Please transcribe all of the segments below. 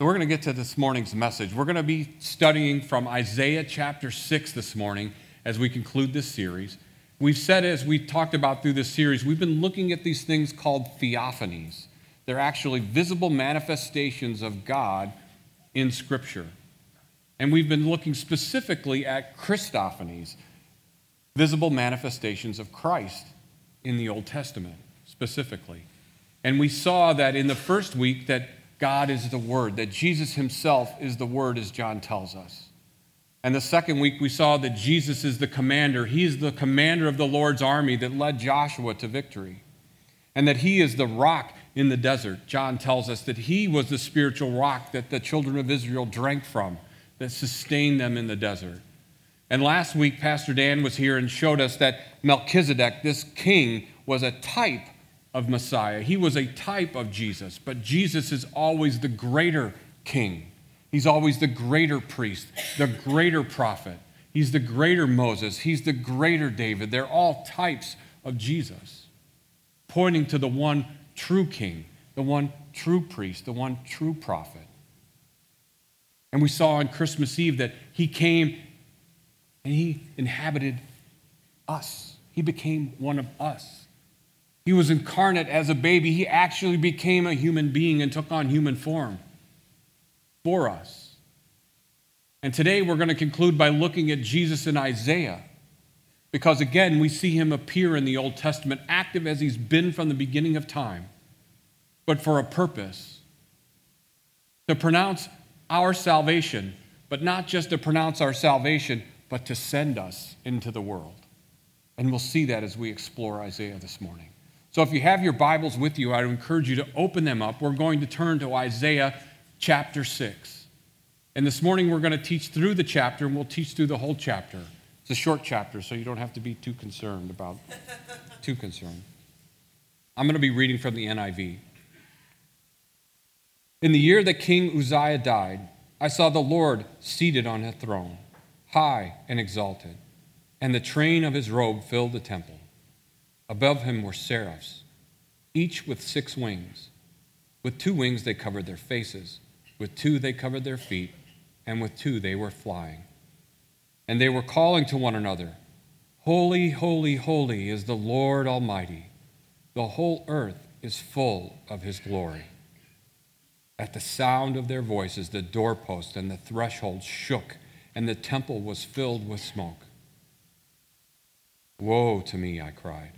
So, we're going to get to this morning's message. We're going to be studying from Isaiah chapter 6 this morning as we conclude this series. We've said, as we talked about through this series, we've been looking at these things called theophanies. They're actually visible manifestations of God in Scripture. And we've been looking specifically at Christophanies, visible manifestations of Christ in the Old Testament specifically. And we saw that in the first week that God is the Word, that Jesus himself is the Word, as John tells us. And the second week, we saw that Jesus is the commander. He is the commander of the Lord's army that led Joshua to victory. And that he is the rock in the desert. John tells us that he was the spiritual rock that the children of Israel drank from, that sustained them in the desert. And last week, Pastor Dan was here and showed us that Melchizedek, this king, was a type of Messiah. He was a type of Jesus, but Jesus is always the greater king. He's always the greater priest, the greater prophet. He's the greater Moses. He's the greater David. They're all types of Jesus, pointing to the one true king, the one true priest, the one true prophet. And we saw on Christmas Eve that he came and he inhabited us. He became one of us. He was incarnate as a baby. He actually became a human being and took on human form for us. And today we're going to conclude by looking at Jesus in Isaiah. Because again, we see him appear in the Old Testament, active as he's been from the beginning of time, but for a purpose to pronounce our salvation, but not just to pronounce our salvation, but to send us into the world. And we'll see that as we explore Isaiah this morning. So if you have your Bibles with you, I would encourage you to open them up. We're going to turn to Isaiah chapter 6. And this morning we're going to teach through the chapter, and we'll teach through the whole chapter. It's a short chapter, so you don't have to be too concerned about too concerned. I'm going to be reading from the NIV. In the year that King Uzziah died, I saw the Lord seated on a throne, high and exalted, and the train of his robe filled the temple. Above him were seraphs, each with six wings. With two wings they covered their faces, with two they covered their feet, and with two they were flying. And they were calling to one another Holy, holy, holy is the Lord Almighty. The whole earth is full of his glory. At the sound of their voices, the doorpost and the threshold shook, and the temple was filled with smoke. Woe to me, I cried.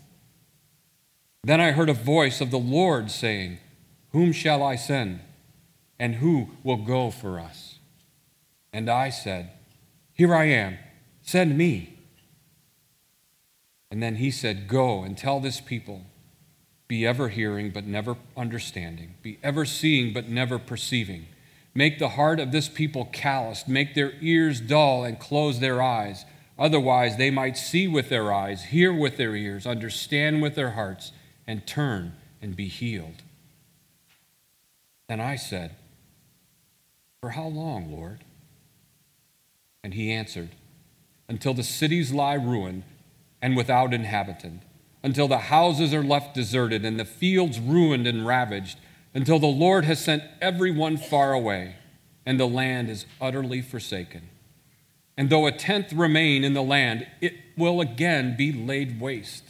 Then I heard a voice of the Lord saying, Whom shall I send? And who will go for us? And I said, Here I am, send me. And then he said, Go and tell this people, be ever hearing but never understanding, be ever seeing but never perceiving. Make the heart of this people calloused, make their ears dull, and close their eyes. Otherwise, they might see with their eyes, hear with their ears, understand with their hearts and turn and be healed. Then I said, For how long, Lord? And he answered, Until the cities lie ruined and without inhabitant, until the houses are left deserted and the fields ruined and ravaged, until the Lord has sent everyone far away and the land is utterly forsaken. And though a tenth remain in the land, it will again be laid waste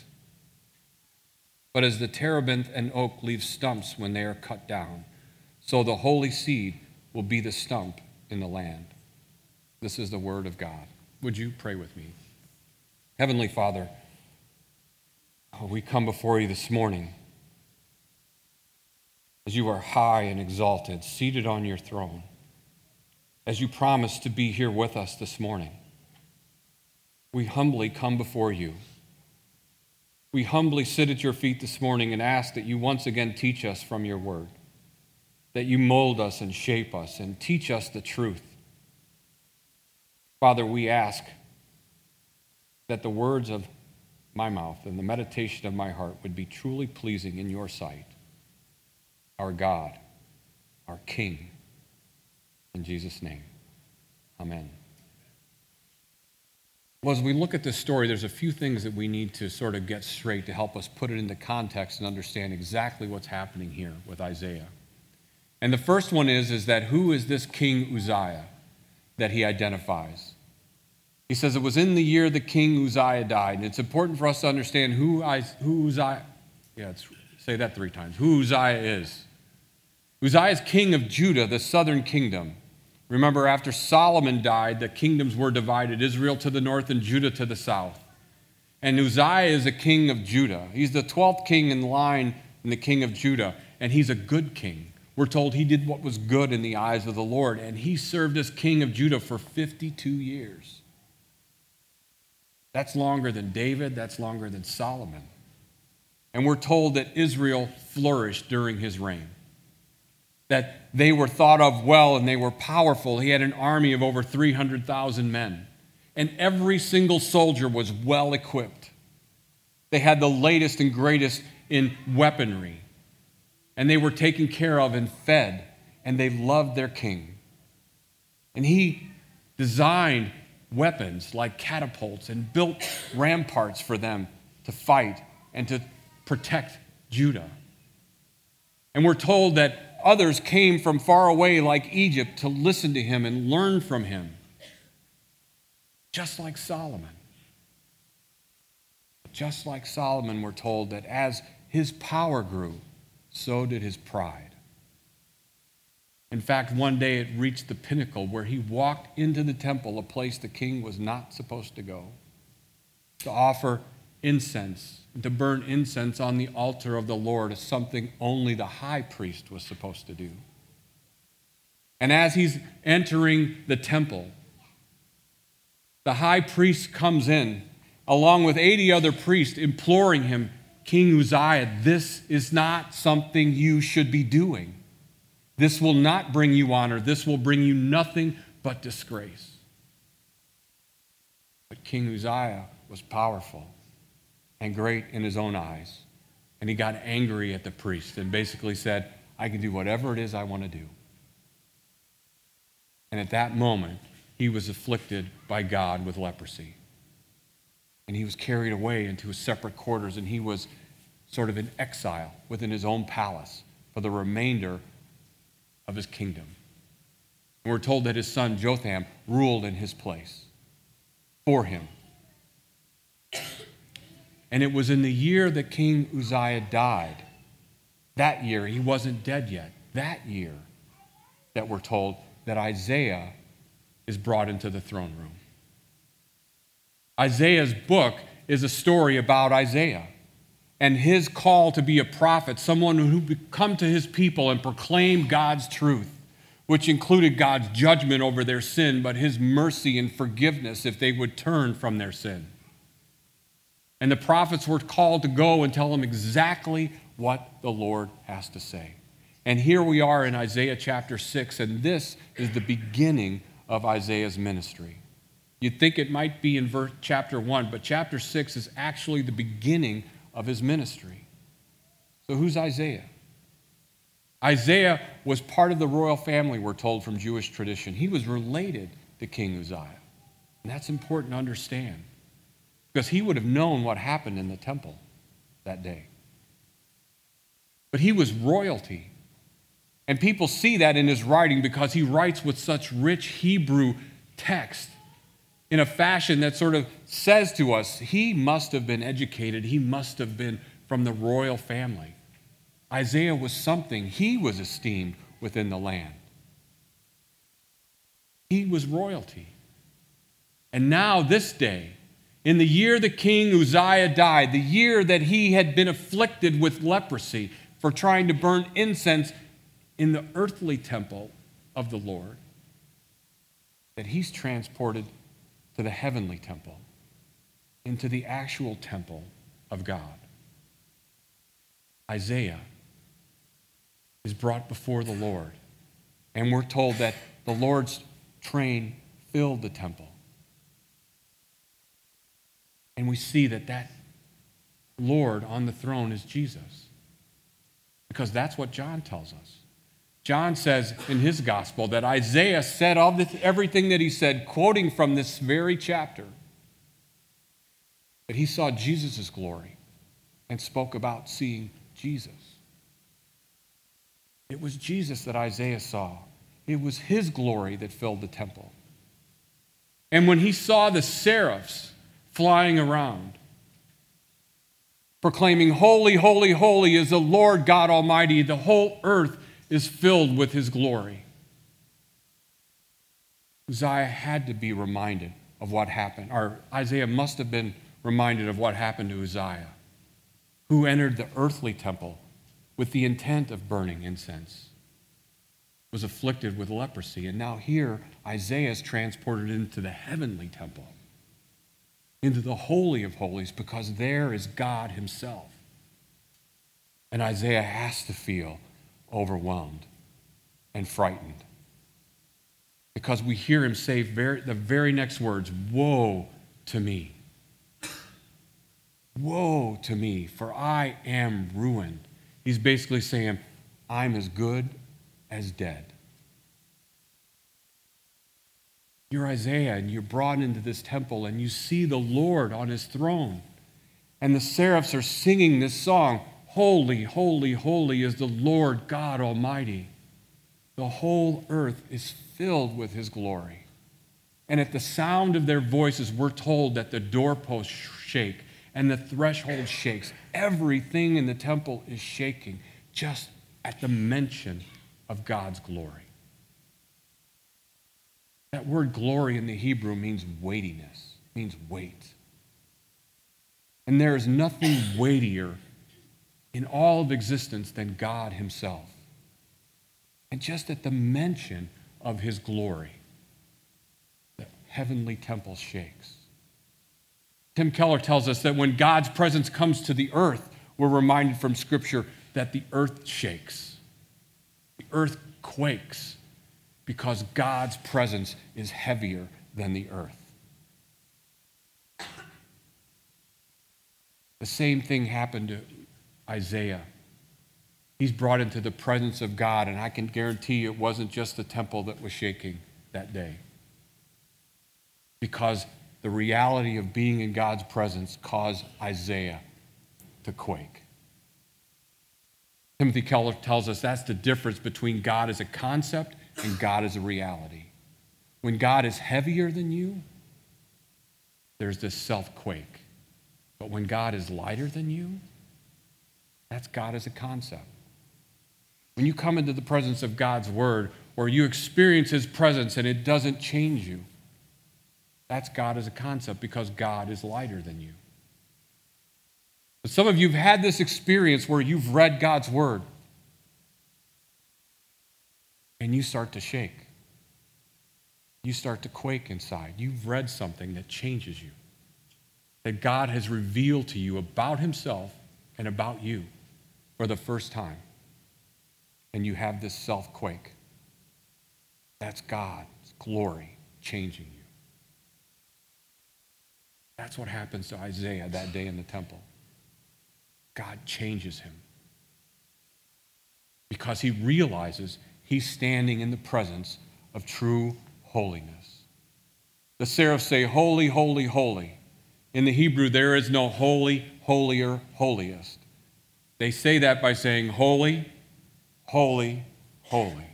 but as the terebinth and oak leave stumps when they are cut down, so the holy seed will be the stump in the land. This is the word of God. Would you pray with me? Heavenly Father, uh, we come before you this morning as you are high and exalted, seated on your throne, as you promised to be here with us this morning. We humbly come before you we humbly sit at your feet this morning and ask that you once again teach us from your word. that you mold us and shape us and teach us the truth. Father, we ask that the words of my mouth and the meditation of my heart would be truly pleasing in your sight, our God, our King. In Jesus' name, amen. Well, as we look at this story, there's a few things that we need to sort of get straight to help us put it into context and understand exactly what's happening here with Isaiah. And the first one is, is that who is this King Uzziah that he identifies? He says it was in the year the King Uzziah died. And it's important for us to understand who, who Uzziah, yeah, say that three times, who Uzziah is. Uzziah is king of Judah, the southern kingdom. Remember, after Solomon died, the kingdoms were divided Israel to the north and Judah to the south. And Uzziah is a king of Judah. He's the 12th king in line in the king of Judah, and he's a good king. We're told he did what was good in the eyes of the Lord, and he served as king of Judah for 52 years. That's longer than David, that's longer than Solomon. And we're told that Israel flourished during his reign that they were thought of well and they were powerful. He had an army of over 300,000 men, and every single soldier was well equipped. They had the latest and greatest in weaponry, and they were taken care of and fed, and they loved their king. And he designed weapons like catapults and built ramparts for them to fight and to protect Judah. And we're told that others came from far away, like Egypt, to listen to him and learn from him, just like Solomon. Just like Solomon, we're told that as his power grew, so did his pride. In fact, one day it reached the pinnacle where he walked into the temple, a place the king was not supposed to go, to offer incense to burn incense on the altar of the Lord is something only the high priest was supposed to do. And as he's entering the temple, the high priest comes in along with 80 other priests, imploring him, King Uzziah, this is not something you should be doing. This will not bring you honor. This will bring you nothing but disgrace. But King Uzziah was powerful and great in his own eyes. And he got angry at the priest and basically said, I can do whatever it is I want to do. And at that moment, he was afflicted by God with leprosy. And he was carried away into his separate quarters, and he was sort of in exile within his own palace for the remainder of his kingdom. And we're told that his son Jotham ruled in his place for him and it was in the year that King Uzziah died. That year, he wasn't dead yet. That year, that we're told that Isaiah is brought into the throne room. Isaiah's book is a story about Isaiah and his call to be a prophet, someone who would come to his people and proclaim God's truth, which included God's judgment over their sin, but his mercy and forgiveness if they would turn from their sin. And the prophets were called to go and tell them exactly what the Lord has to say. And here we are in Isaiah chapter 6, and this is the beginning of Isaiah's ministry. You'd think it might be in verse, chapter 1, but chapter 6 is actually the beginning of his ministry. So, who's Isaiah? Isaiah was part of the royal family, we're told from Jewish tradition. He was related to King Uzziah. And that's important to understand because he would have known what happened in the temple that day. But he was royalty. And people see that in his writing because he writes with such rich Hebrew text in a fashion that sort of says to us he must have been educated, he must have been from the royal family. Isaiah was something, he was esteemed within the land. He was royalty. And now, this day, in the year the king Uzziah died, the year that he had been afflicted with leprosy for trying to burn incense in the earthly temple of the Lord, that he's transported to the heavenly temple, into the actual temple of God. Isaiah is brought before the Lord. And we're told that the Lord's train filled the temple. And we see that that Lord on the throne is Jesus. Because that's what John tells us. John says in his gospel that Isaiah said all this, everything that he said, quoting from this very chapter, that he saw Jesus' glory and spoke about seeing Jesus. It was Jesus that Isaiah saw. It was his glory that filled the temple. And when he saw the seraphs flying around, proclaiming, Holy, holy, holy is the Lord God Almighty, the whole earth is filled with his glory. Uzziah had to be reminded of what happened, or Isaiah must have been reminded of what happened to Uzziah, who entered the earthly temple with the intent of burning incense, was afflicted with leprosy, and now here Isaiah is transported into the heavenly temple, into the Holy of Holies, because there is God Himself. And Isaiah has to feel overwhelmed and frightened. Because we hear him say very, the very next words Woe to me! Woe to me, for I am ruined. He's basically saying, I'm as good as dead. You're Isaiah, and you're brought into this temple, and you see the Lord on his throne. And the seraphs are singing this song Holy, holy, holy is the Lord God Almighty. The whole earth is filled with his glory. And at the sound of their voices, we're told that the doorposts shake and the threshold shakes. Everything in the temple is shaking just at the mention of God's glory. That word glory in the Hebrew means weightiness, means weight. And there is nothing weightier in all of existence than God Himself. And just at the mention of His glory, the heavenly temple shakes. Tim Keller tells us that when God's presence comes to the earth, we're reminded from Scripture that the earth shakes. The earth quakes because God's presence is heavier than the earth. The same thing happened to Isaiah. He's brought into the presence of God, and I can guarantee you it wasn't just the temple that was shaking that day. Because the reality of being in God's presence caused Isaiah to quake. Timothy Keller tells us that's the difference between God as a concept and God is a reality. When God is heavier than you, there's this self quake. But when God is lighter than you, that's God as a concept. When you come into the presence of God's word or you experience his presence and it doesn't change you, that's God as a concept because God is lighter than you. But some of you have had this experience where you've read God's word and you start to shake. You start to quake inside. You've read something that changes you, that God has revealed to you about himself and about you for the first time, and you have this self quake. That's God's glory changing you. That's what happens to Isaiah that day in the temple. God changes him because he realizes he's standing in the presence of true holiness. The seraphs say, Holy, holy, holy. In the Hebrew, there is no holy, holier, holiest. They say that by saying, Holy, holy, holy.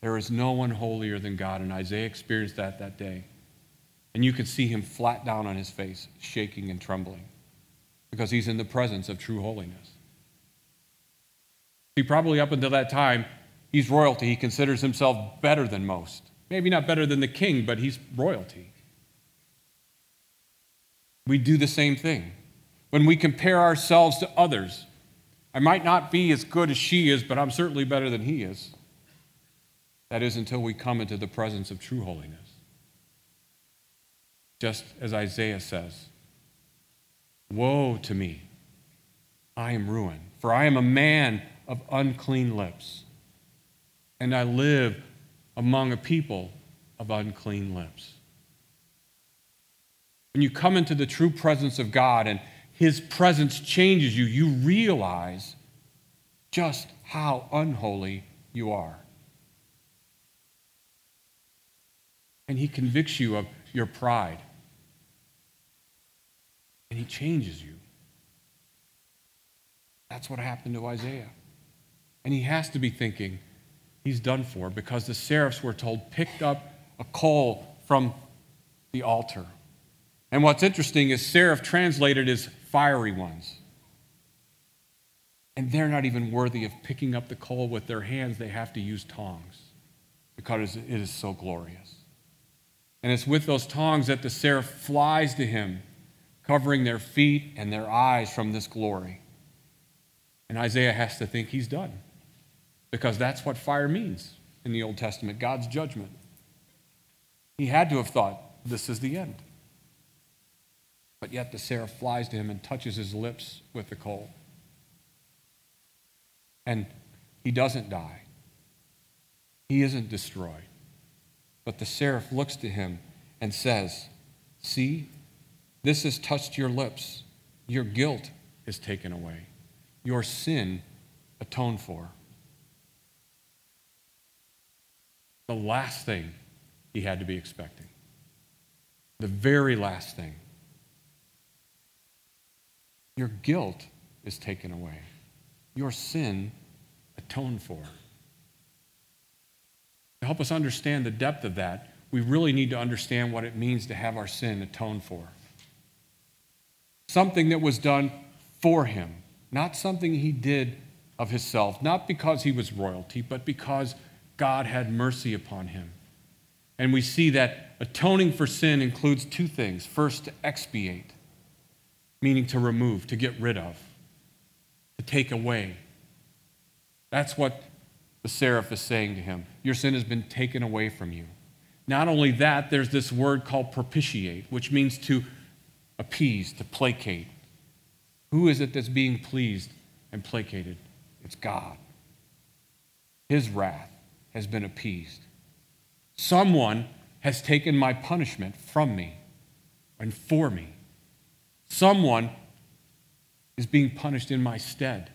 There is no one holier than God. And Isaiah experienced that that day. And you could see him flat down on his face, shaking and trembling, because he's in the presence of true holiness. See, probably up until that time, he's royalty. He considers himself better than most. Maybe not better than the king, but he's royalty. We do the same thing. When we compare ourselves to others, I might not be as good as she is, but I'm certainly better than he is. That is until we come into the presence of true holiness. Just as Isaiah says Woe to me! I am ruined, for I am a man of unclean lips, and I live among a people of unclean lips. When you come into the true presence of God and His presence changes you, you realize just how unholy you are. And He convicts you of your pride. And He changes you. That's what happened to Isaiah. And he has to be thinking, he's done for because the seraphs were told picked up a coal from the altar. And what's interesting is seraph translated as fiery ones. And they're not even worthy of picking up the coal with their hands. They have to use tongs because it is so glorious. And it's with those tongs that the seraph flies to him, covering their feet and their eyes from this glory. And Isaiah has to think he's done because that's what fire means in the Old Testament God's judgment. He had to have thought, this is the end. But yet the seraph flies to him and touches his lips with the coal. And he doesn't die, he isn't destroyed. But the seraph looks to him and says, See, this has touched your lips. Your guilt is taken away your sin atoned for. The last thing he had to be expecting. The very last thing. Your guilt is taken away. Your sin atoned for. To help us understand the depth of that, we really need to understand what it means to have our sin atoned for. Something that was done for him not something he did of himself, not because he was royalty, but because God had mercy upon him. And we see that atoning for sin includes two things. First, to expiate, meaning to remove, to get rid of, to take away. That's what the seraph is saying to him. Your sin has been taken away from you. Not only that, there's this word called propitiate, which means to appease, to placate. Who is it that's being pleased and placated? It's God. His wrath has been appeased. Someone has taken my punishment from me and for me. Someone is being punished in my stead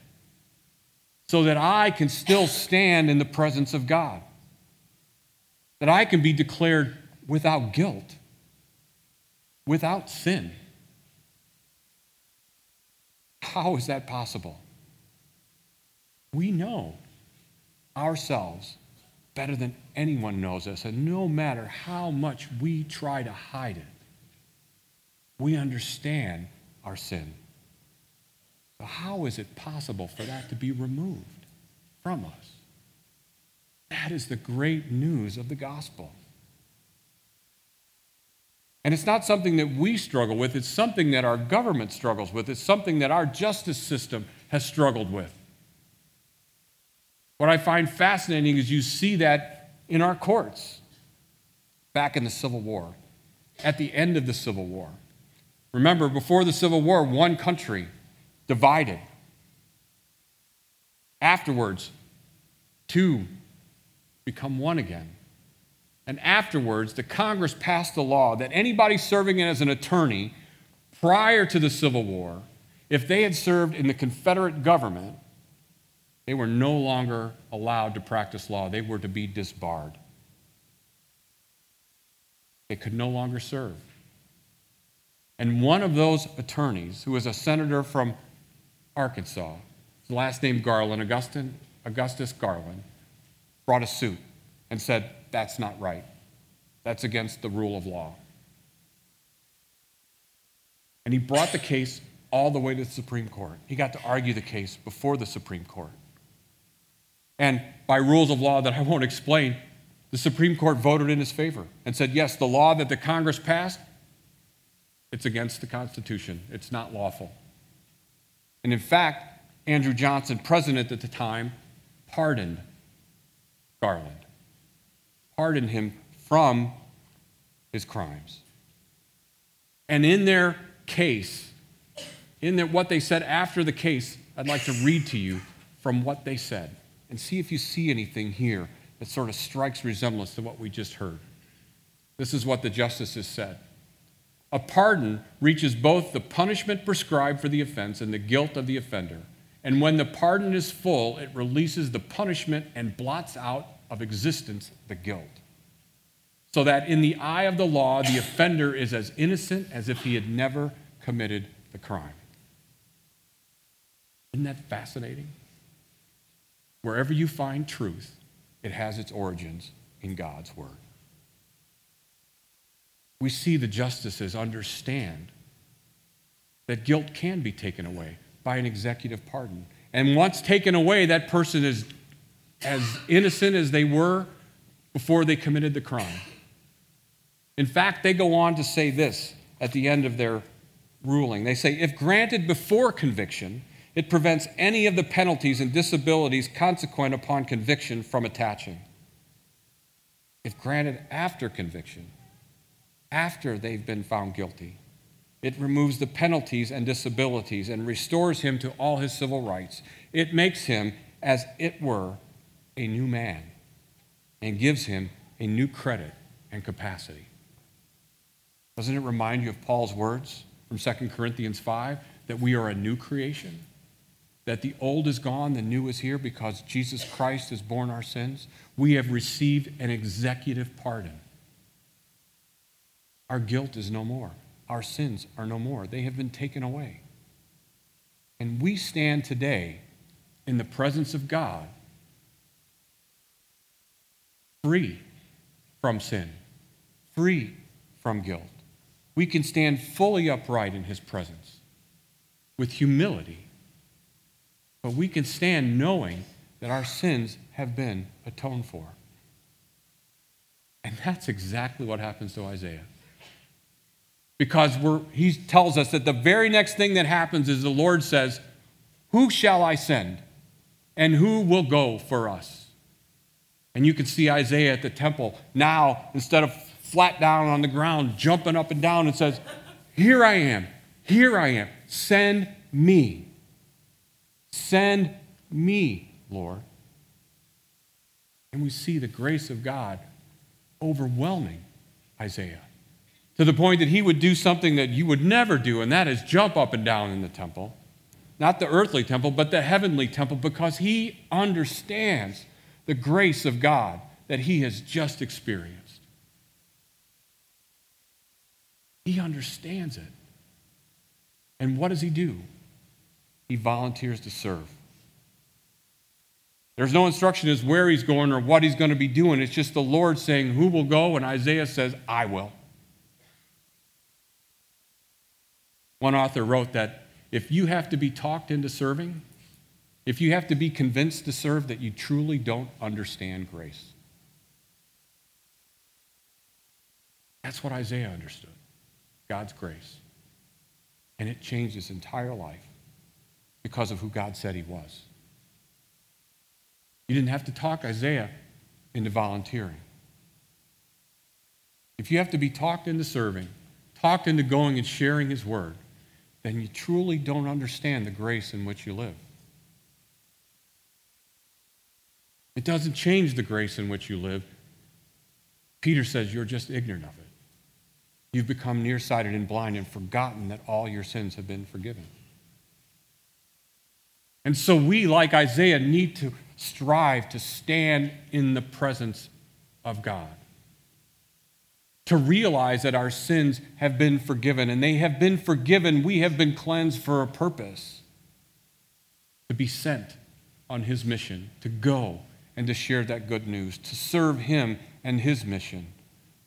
so that I can still stand in the presence of God, that I can be declared without guilt, without sin. How is that possible? We know ourselves better than anyone knows us, and no matter how much we try to hide it, we understand our sin. So, how is it possible for that to be removed from us? That is the great news of the gospel. And it's not something that we struggle with, it's something that our government struggles with, it's something that our justice system has struggled with. What I find fascinating is you see that in our courts back in the Civil War, at the end of the Civil War. Remember, before the Civil War, one country divided. Afterwards, two become one again. And afterwards, the Congress passed a law that anybody serving as an attorney prior to the Civil War, if they had served in the Confederate government, they were no longer allowed to practice law. They were to be disbarred. They could no longer serve. And one of those attorneys, who was a senator from Arkansas, his last name Garland, Augustus Garland, brought a suit and said, that's not right. That's against the rule of law. And he brought the case all the way to the Supreme Court. He got to argue the case before the Supreme Court. And by rules of law that I won't explain, the Supreme Court voted in his favor and said, yes, the law that the Congress passed, it's against the Constitution. It's not lawful. And in fact, Andrew Johnson, president at the time, pardoned Garland pardoned him from his crimes. And in their case, in their, what they said after the case, I'd like to read to you from what they said and see if you see anything here that sort of strikes resemblance to what we just heard. This is what the justices said. A pardon reaches both the punishment prescribed for the offense and the guilt of the offender. And when the pardon is full, it releases the punishment and blots out of existence the guilt. So that in the eye of the law, the offender is as innocent as if he had never committed the crime. Isn't that fascinating? Wherever you find truth, it has its origins in God's Word. We see the justices understand that guilt can be taken away by an executive pardon. And once taken away, that person is as innocent as they were before they committed the crime. In fact, they go on to say this at the end of their ruling. They say, if granted before conviction, it prevents any of the penalties and disabilities consequent upon conviction from attaching. If granted after conviction, after they've been found guilty, it removes the penalties and disabilities and restores him to all his civil rights. It makes him, as it were, a new man and gives him a new credit and capacity. Doesn't it remind you of Paul's words from 2 Corinthians 5 that we are a new creation? That the old is gone, the new is here because Jesus Christ has borne our sins? We have received an executive pardon. Our guilt is no more our sins are no more, they have been taken away. And we stand today in the presence of God, free from sin, free from guilt. We can stand fully upright in His presence with humility, but we can stand knowing that our sins have been atoned for. And that's exactly what happens to Isaiah because he tells us that the very next thing that happens is the Lord says, Who shall I send? And who will go for us? And you can see Isaiah at the temple now, instead of flat down on the ground, jumping up and down and says, Here I am, here I am, send me. Send me, Lord. And we see the grace of God overwhelming Isaiah to the point that he would do something that you would never do, and that is jump up and down in the temple. Not the earthly temple, but the heavenly temple, because he understands the grace of God that he has just experienced. He understands it. And what does he do? He volunteers to serve. There's no instruction as where he's going or what he's going to be doing. It's just the Lord saying, Who will go? And Isaiah says, I will. One author wrote that if you have to be talked into serving, if you have to be convinced to serve, that you truly don't understand grace. That's what Isaiah understood God's grace. And it changed his entire life because of who God said he was. You didn't have to talk Isaiah into volunteering. If you have to be talked into serving, talked into going and sharing his word, then you truly don't understand the grace in which you live. It doesn't change the grace in which you live. Peter says you're just ignorant of it. You've become nearsighted and blind and forgotten that all your sins have been forgiven. And so we, like Isaiah, need to strive to stand in the presence of God to realize that our sins have been forgiven, and they have been forgiven. We have been cleansed for a purpose to be sent on His mission, to go and to share that good news, to serve Him and His mission.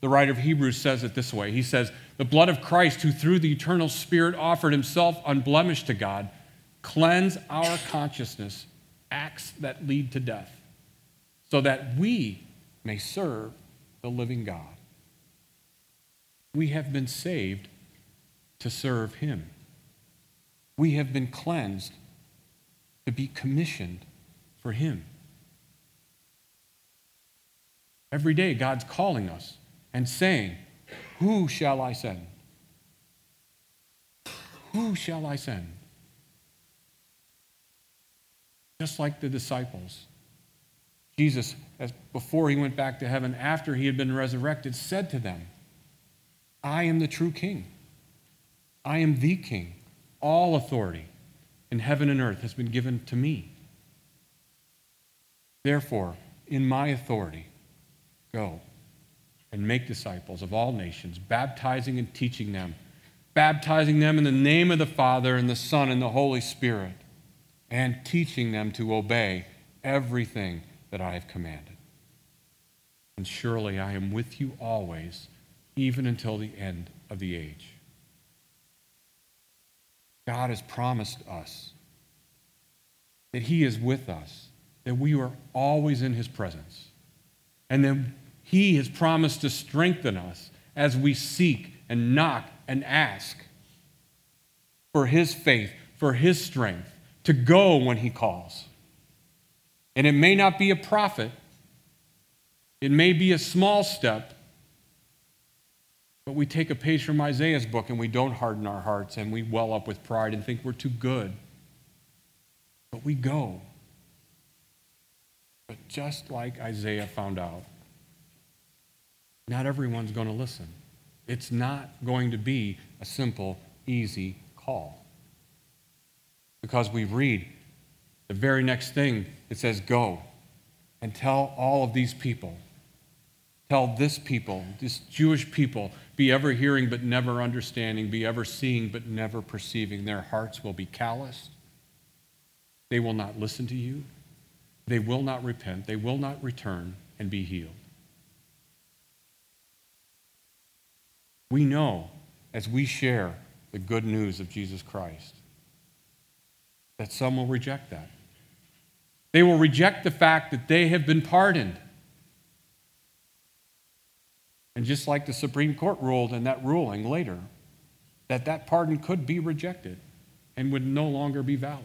The writer of Hebrews says it this way He says, The blood of Christ, who through the eternal Spirit offered Himself unblemished to God, cleanse our consciousness, acts that lead to death, so that we may serve the living God. We have been saved to serve Him. We have been cleansed to be commissioned for Him. Every day, God's calling us and saying, Who shall I send? Who shall I send? Just like the disciples Jesus, as before he went back to heaven, after he had been resurrected, said to them, I am the true king. I am the king. All authority in heaven and earth has been given to me. Therefore, in my authority, go and make disciples of all nations, baptizing and teaching them, baptizing them in the name of the Father and the Son and the Holy Spirit, and teaching them to obey everything that I have commanded. And surely I am with you always, even until the end of the age. God has promised us that He is with us, that we are always in His presence, and that He has promised to strengthen us as we seek and knock and ask for His faith, for His strength, to go when He calls. And it may not be a prophet, it may be a small step, but we take a page from Isaiah's book and we don't harden our hearts and we well up with pride and think we're too good. But we go. But just like Isaiah found out, not everyone's going to listen. It's not going to be a simple, easy call. Because we read the very next thing, it says, Go and tell all of these people, tell this people, this Jewish people, be ever hearing but never understanding, be ever seeing but never perceiving. Their hearts will be calloused. They will not listen to you. They will not repent. They will not return and be healed. We know as we share the good news of Jesus Christ that some will reject that. They will reject the fact that they have been pardoned. And just like the Supreme Court ruled in that ruling later, that that pardon could be rejected and would no longer be valid.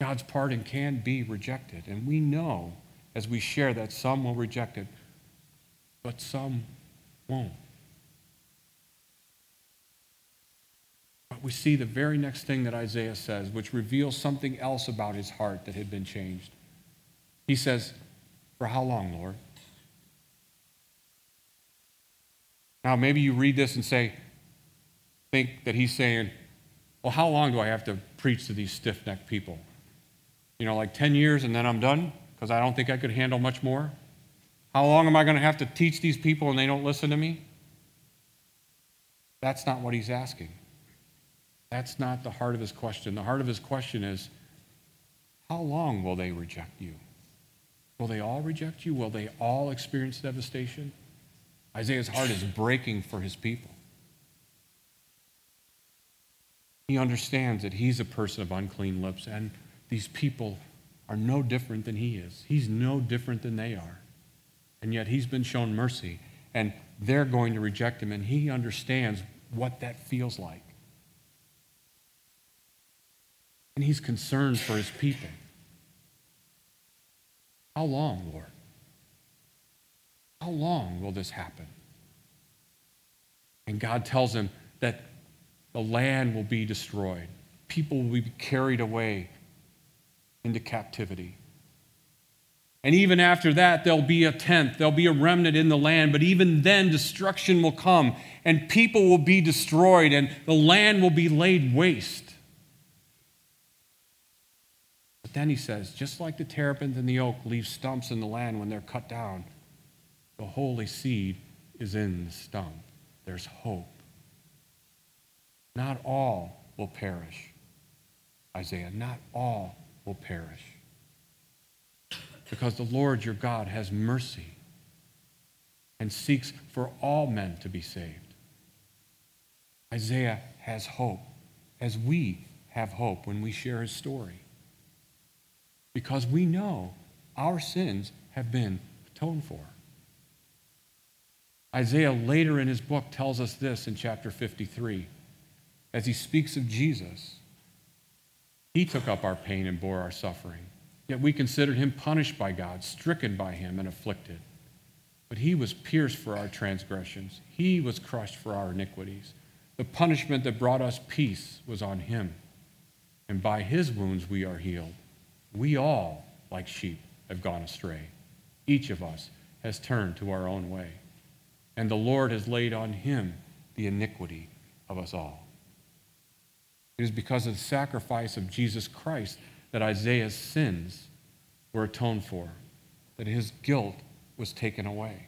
God's pardon can be rejected. And we know as we share that some will reject it, but some won't. We see the very next thing that Isaiah says, which reveals something else about his heart that had been changed. He says, For how long, Lord? Now, maybe you read this and say, think that he's saying, Well, how long do I have to preach to these stiff necked people? You know, like 10 years and then I'm done because I don't think I could handle much more? How long am I going to have to teach these people and they don't listen to me? That's not what he's asking. That's not the heart of his question. The heart of his question is how long will they reject you? Will they all reject you? Will they all experience devastation? Isaiah's heart is breaking for his people. He understands that he's a person of unclean lips, and these people are no different than he is. He's no different than they are. And yet he's been shown mercy, and they're going to reject him, and he understands what that feels like. And he's concerned for his people. How long, Lord? How long will this happen? And God tells him that the land will be destroyed, people will be carried away into captivity. And even after that, there'll be a tenth, there'll be a remnant in the land, but even then, destruction will come, and people will be destroyed, and the land will be laid waste. But then he says, just like the terebinth and the oak leave stumps in the land when they're cut down, the holy seed is in the stump. There's hope. Not all will perish. Isaiah, not all will perish. Because the Lord your God has mercy and seeks for all men to be saved. Isaiah has hope, as we have hope when we share his story. Because we know our sins have been atoned for. Isaiah later in his book tells us this in chapter 53 as he speaks of Jesus. He took up our pain and bore our suffering. Yet we considered him punished by God, stricken by him, and afflicted. But he was pierced for our transgressions, he was crushed for our iniquities. The punishment that brought us peace was on him, and by his wounds we are healed. We all, like sheep have gone astray. Each of us has turned to our own way, and the Lord has laid on him the iniquity of us all. It is because of the sacrifice of Jesus Christ that Isaiah's sins were atoned for, that his guilt was taken away.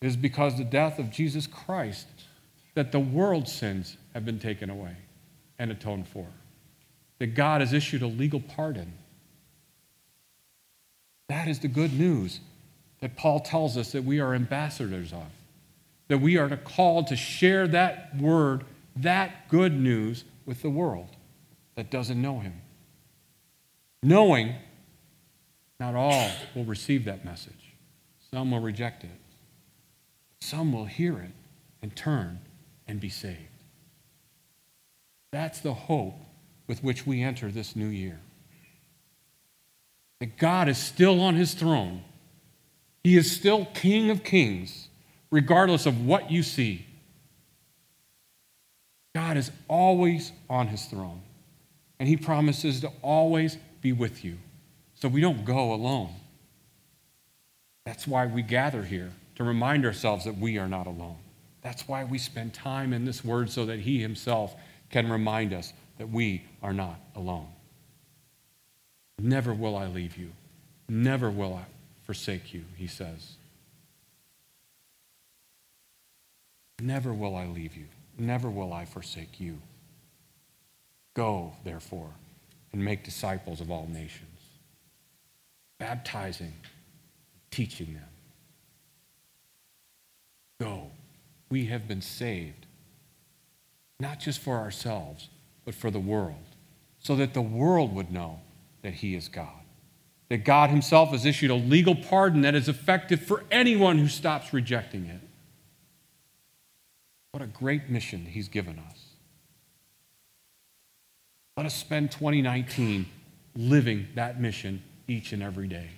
It is because of the death of Jesus Christ that the world's sins have been taken away and atoned for, that God has issued a legal pardon. That is the good news that Paul tells us that we are ambassadors of, that we are called to share that word, that good news with the world that doesn't know him. Knowing not all will receive that message, some will reject it, some will hear it and turn and be saved. That's the hope with which we enter this new year. That God is still on his throne. He is still King of kings, regardless of what you see. God is always on his throne, and he promises to always be with you, so we don't go alone. That's why we gather here, to remind ourselves that we are not alone. That's why we spend time in this word, so that he himself can remind us that we are not alone. Never will I leave you. Never will I forsake you, he says. Never will I leave you. Never will I forsake you. Go, therefore, and make disciples of all nations, baptizing, teaching them. Go. We have been saved, not just for ourselves, but for the world, so that the world would know that He is God. That God Himself has issued a legal pardon that is effective for anyone who stops rejecting it. What a great mission He's given us. Let us spend 2019 living that mission each and every day.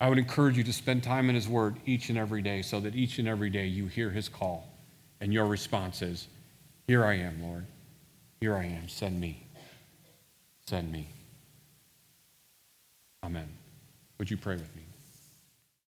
I would encourage you to spend time in His Word each and every day so that each and every day you hear His call and your response is, Here I am, Lord. Here I am. Send me. Send me. Amen. Would you pray with me?